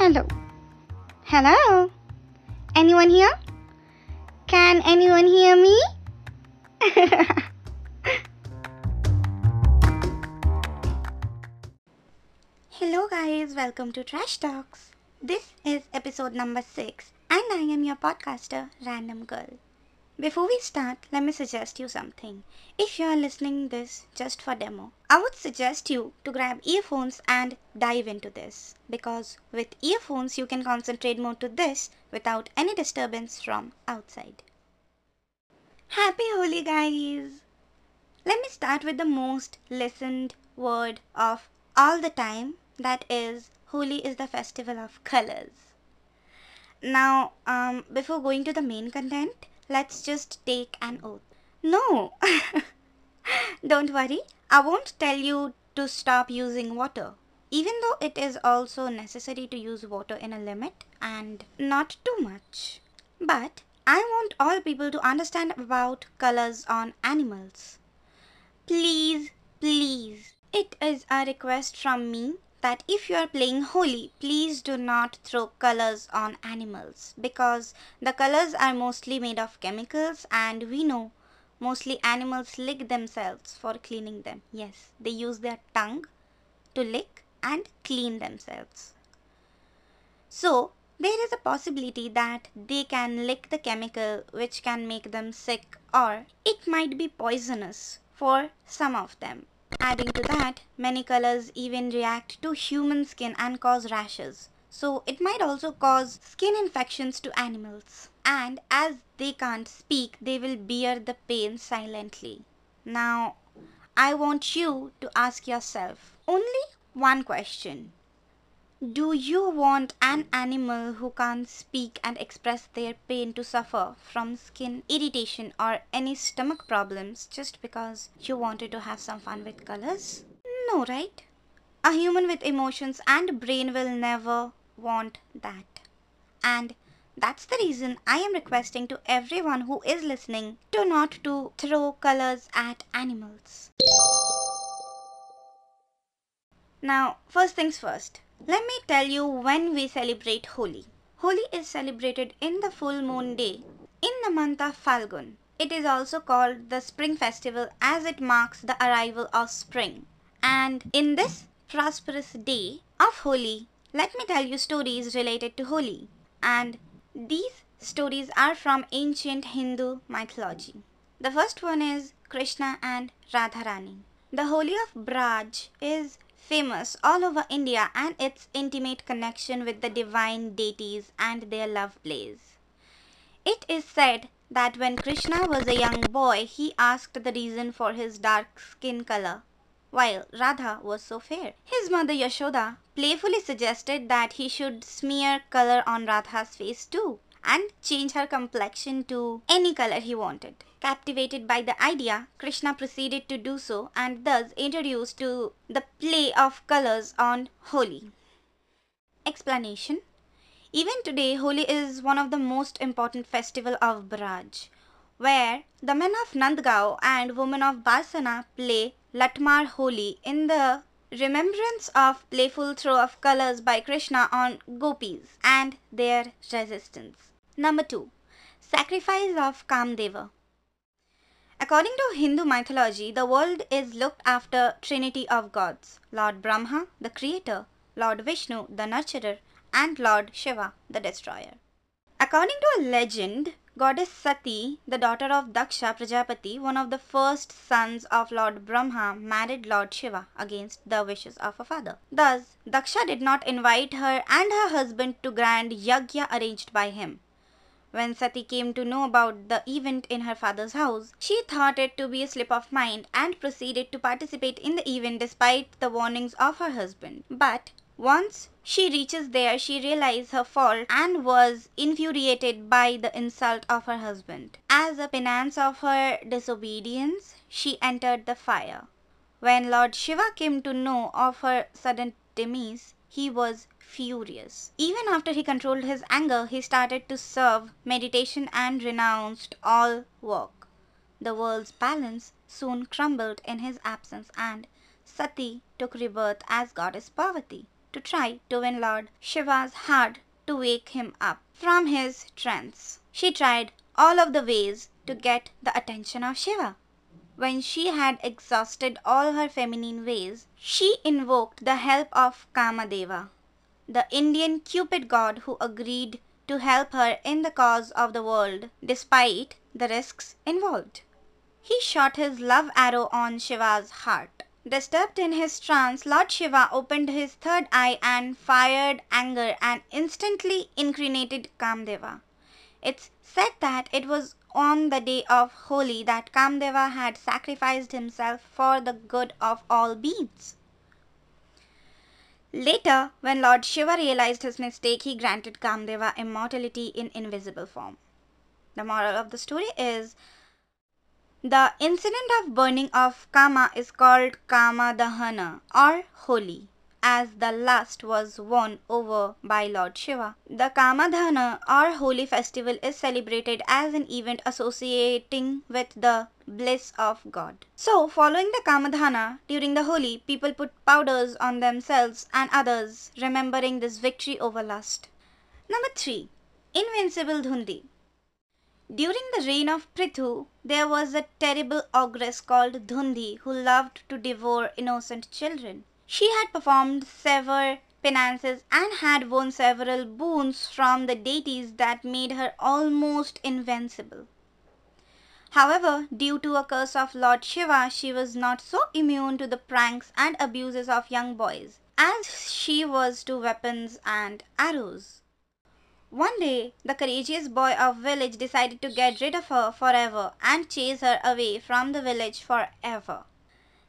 Hello. Hello? Anyone here? Can anyone hear me? Hello, guys. Welcome to Trash Talks. This is episode number 6, and I am your podcaster, Random Girl. Before we start, let me suggest you something. If you are listening this just for demo, I would suggest you to grab earphones and dive into this because with earphones you can concentrate more to this without any disturbance from outside. Happy Holi guys! Let me start with the most listened word of all the time that is Holi is the festival of colors. Now, um, before going to the main content, let's just take an oath. No! Don't worry, I won't tell you to stop using water. Even though it is also necessary to use water in a limit and not too much. But I want all people to understand about colors on animals. Please, please, it is a request from me that if you are playing Holi, please do not throw colors on animals because the colors are mostly made of chemicals and we know mostly animals lick themselves for cleaning them. Yes, they use their tongue to lick and clean themselves. So, there is a possibility that they can lick the chemical which can make them sick or it might be poisonous for some of them. Adding to that, many colors even react to human skin and cause rashes. So it might also cause skin infections to animals. And as they can't speak, they will bear the pain silently. Now, I want you to ask yourself only one question. Do you want an animal who can't speak and express their pain to suffer from skin irritation or any stomach problems just because you wanted to have some fun with colors? No, right? A human with emotions and brain will never want that. And that's the reason I am requesting to everyone who is listening to not to throw colors at animals. Now, first things first. Let me tell you when we celebrate Holi. Holi is celebrated in the full moon day in the month of Falgun. It is also called the spring festival as it marks the arrival of spring. And in this prosperous day of Holi, let me tell you stories related to Holi. And these stories are from ancient Hindu mythology. The first one is Krishna and Radharani. The Holi of Braj is famous all over India and its intimate connection with the divine deities and their love plays. It is said that when Krishna was a young boy, he asked the reason for his dark skin color, while Radha was so fair. His mother Yashoda playfully suggested that he should smear color on Radha's face too and change her complexion to any color he wanted. Captivated by the idea, Krishna proceeded to do so and thus introduced to the play of colors on Holi. Explanation Even today, Holi is one of the most important festival of Braj, where the men of Nandgaon and women of Barsana play Lathmar Holi in the remembrance of playful throw of colors by Krishna on gopis and their resistance. Number 2. Sacrifice of Kamdeva. According to Hindu mythology, the world is looked after trinity of gods. Lord Brahma, the creator, Lord Vishnu, the nurturer, and Lord Shiva, the destroyer. According to a legend, goddess Sati, the daughter of Daksha Prajapati, one of the first sons of Lord Brahma, married Lord Shiva against the wishes of her father. Thus, Daksha did not invite her and her husband to grand yagya arranged by him. When Sati came to know about the event in her father's house, she thought it to be a slip of mind and proceeded to participate in the event despite the warnings of her husband. But once she reaches there, she realized her fault and was infuriated by the insult of her husband. As a penance of her disobedience, she entered the fire. When Lord Shiva came to know of her sudden demise, he was furious. Even after he controlled his anger, he started to serve meditation and renounced all work. The world's balance soon crumbled in his absence and Sati took rebirth as goddess Parvati. to try to win Lord Shiva's heart to wake him up from his trance. She tried all of the ways to get the attention of Shiva. When she had exhausted all her feminine ways, she invoked the help of Kamadeva, the Indian Cupid god who agreed to help her in the cause of the world despite the risks involved. He shot his love arrow on Shiva's heart. Disturbed in his trance, Lord Shiva opened his third eye and fired anger and instantly incriminated Kamdeva. It's said that it was on the day of Holi that Kamdeva had sacrificed himself for the good of all beings. Later, when Lord Shiva realized his mistake, he granted Kamdeva immortality in invisible form. The moral of the story is the incident of burning of Kama is called Kama Dahana or Holi as the lust was won over by Lord Shiva. The Kama Dahana or Holi festival is celebrated as an event associating with the bliss of God. So, following the Kama Dahana, during the Holi, people put powders on themselves and others, remembering this victory over lust. Number 3. Invincible Dhundhi. During the reign of Prithu, there was a terrible ogress called Dhundhi who loved to devour innocent children. She had performed several penances and had won several boons from the deities that made her almost invincible. However, due to a curse of Lord Shiva, she was not so immune to the pranks and abuses of young boys as she was to weapons and arrows. One day, the courageous boy of village decided to get rid of her forever and chase her away from the village forever.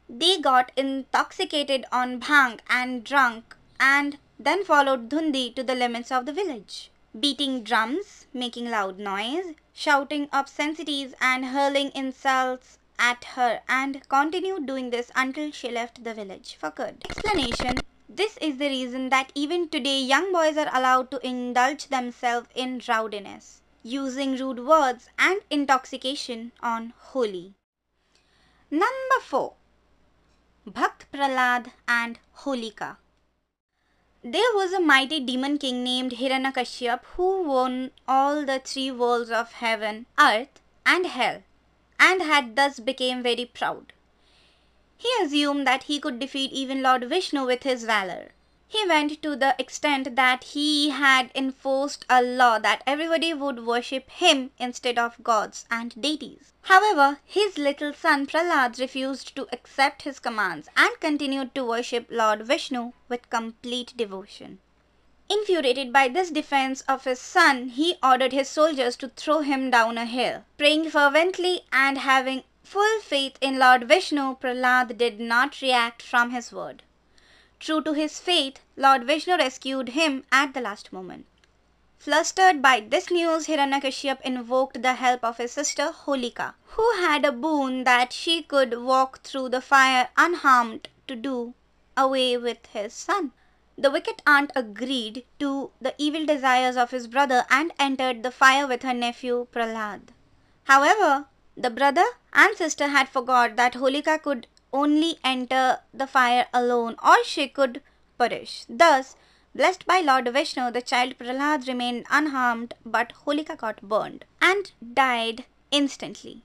They got intoxicated on bhang and drunk and then followed Dhundhi to the limits of the village, beating drums, making loud noise, shouting obscenities and hurling insults at her and continued doing this until she left the village for good. Explanation This is the reason that even today young boys are allowed to indulge themselves in rowdiness, using rude words and intoxication on Holi. Number 4 Bhakt Prahlad and Holika. There was a mighty demon king named Hiranyakashyap who won all the three worlds of heaven, earth, and hell, and had thus become very proud. He assumed that he could defeat even Lord Vishnu with his valor. He went to the extent that he had enforced a law that everybody would worship him instead of gods and deities. However, his little son Prahlad refused to accept his commands and continued to worship Lord Vishnu with complete devotion. Infuriated by this defense of his son, he ordered his soldiers to throw him down a hill. Praying fervently and having full faith in Lord Vishnu, Prahlad did not react from his word. True to his faith, Lord Vishnu rescued him at the last moment. Flustered by this news, Hiranyakashyap invoked the help of his sister Holika, who had a boon that she could walk through the fire unharmed to do away with his son. The wicked aunt agreed to the evil desires of his brother and entered the fire with her nephew Prahlad. However, the brother and sister had forgot that Holika could only enter the fire alone or she could perish. Thus, blessed by Lord Vishnu, the child Prahlad remained unharmed but Holika got burned and died instantly.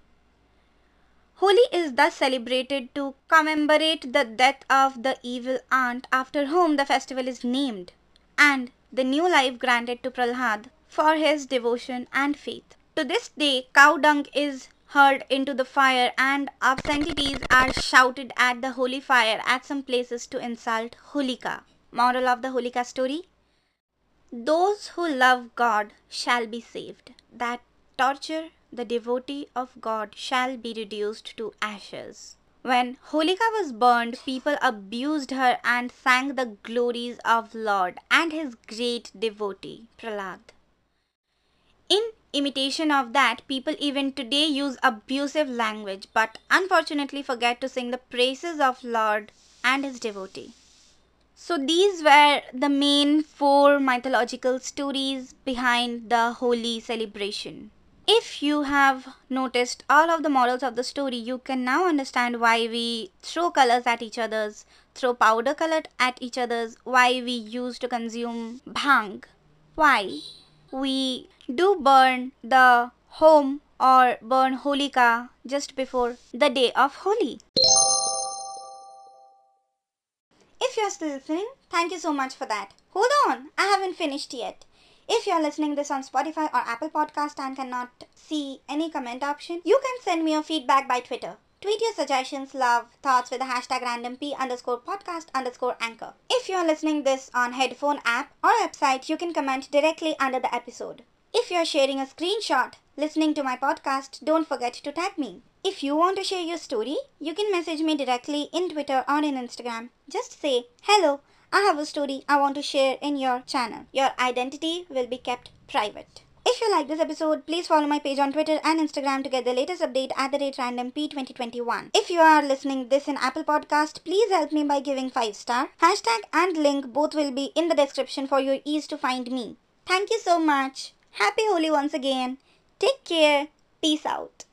Holi is thus celebrated to commemorate the death of the evil aunt after whom the festival is named and the new life granted to Prahlad for his devotion and faith. To this day, cow dung is hurled into the fire and obscenities are shouted at the holy fire at some places to insult Holika. Moral of the Holika story Those who love God shall be saved. That torture the devotee of God shall be reduced to ashes. When Holika was burned, people abused her and sang the glories of Lord and his great devotee, Prahlad. In imitation of that, people even today use abusive language but unfortunately forget to sing the praises of Lord and his devotee. So these were the main four mythological stories behind the Holi celebration. If you have noticed all of the models of the story, you can now understand why we throw colors at each other's, throw powder color at each other's, why we used to consume bhang, why we do burn the home or burn holika just before the day of Holi. If you're still listening, thank you so much for that. Hold on, I haven't finished yet. If you're listening this on Spotify or Apple Podcast and cannot see any comment option, you can send me your feedback by Twitter. Tweet your suggestions, love, thoughts with the hashtag randomp underscore podcast underscore anchor. If you're listening this on headphone app or website, you can comment directly under the episode. If you're sharing a screenshot listening to my podcast, don't forget to tag me. If you want to share your story, you can message me directly in Twitter or in Instagram. Just say, Hello, I have a story I want to share in your channel. Your identity will be kept private. If you like this episode, please follow my page on Twitter and Instagram to get the latest update at the rate random P2021. If you are listening this in Apple Podcast, please help me by giving 5 star. Hashtag and link both will be in the description for your ease to find me. Thank you so much. Happy Holi once again. Take care. Peace out.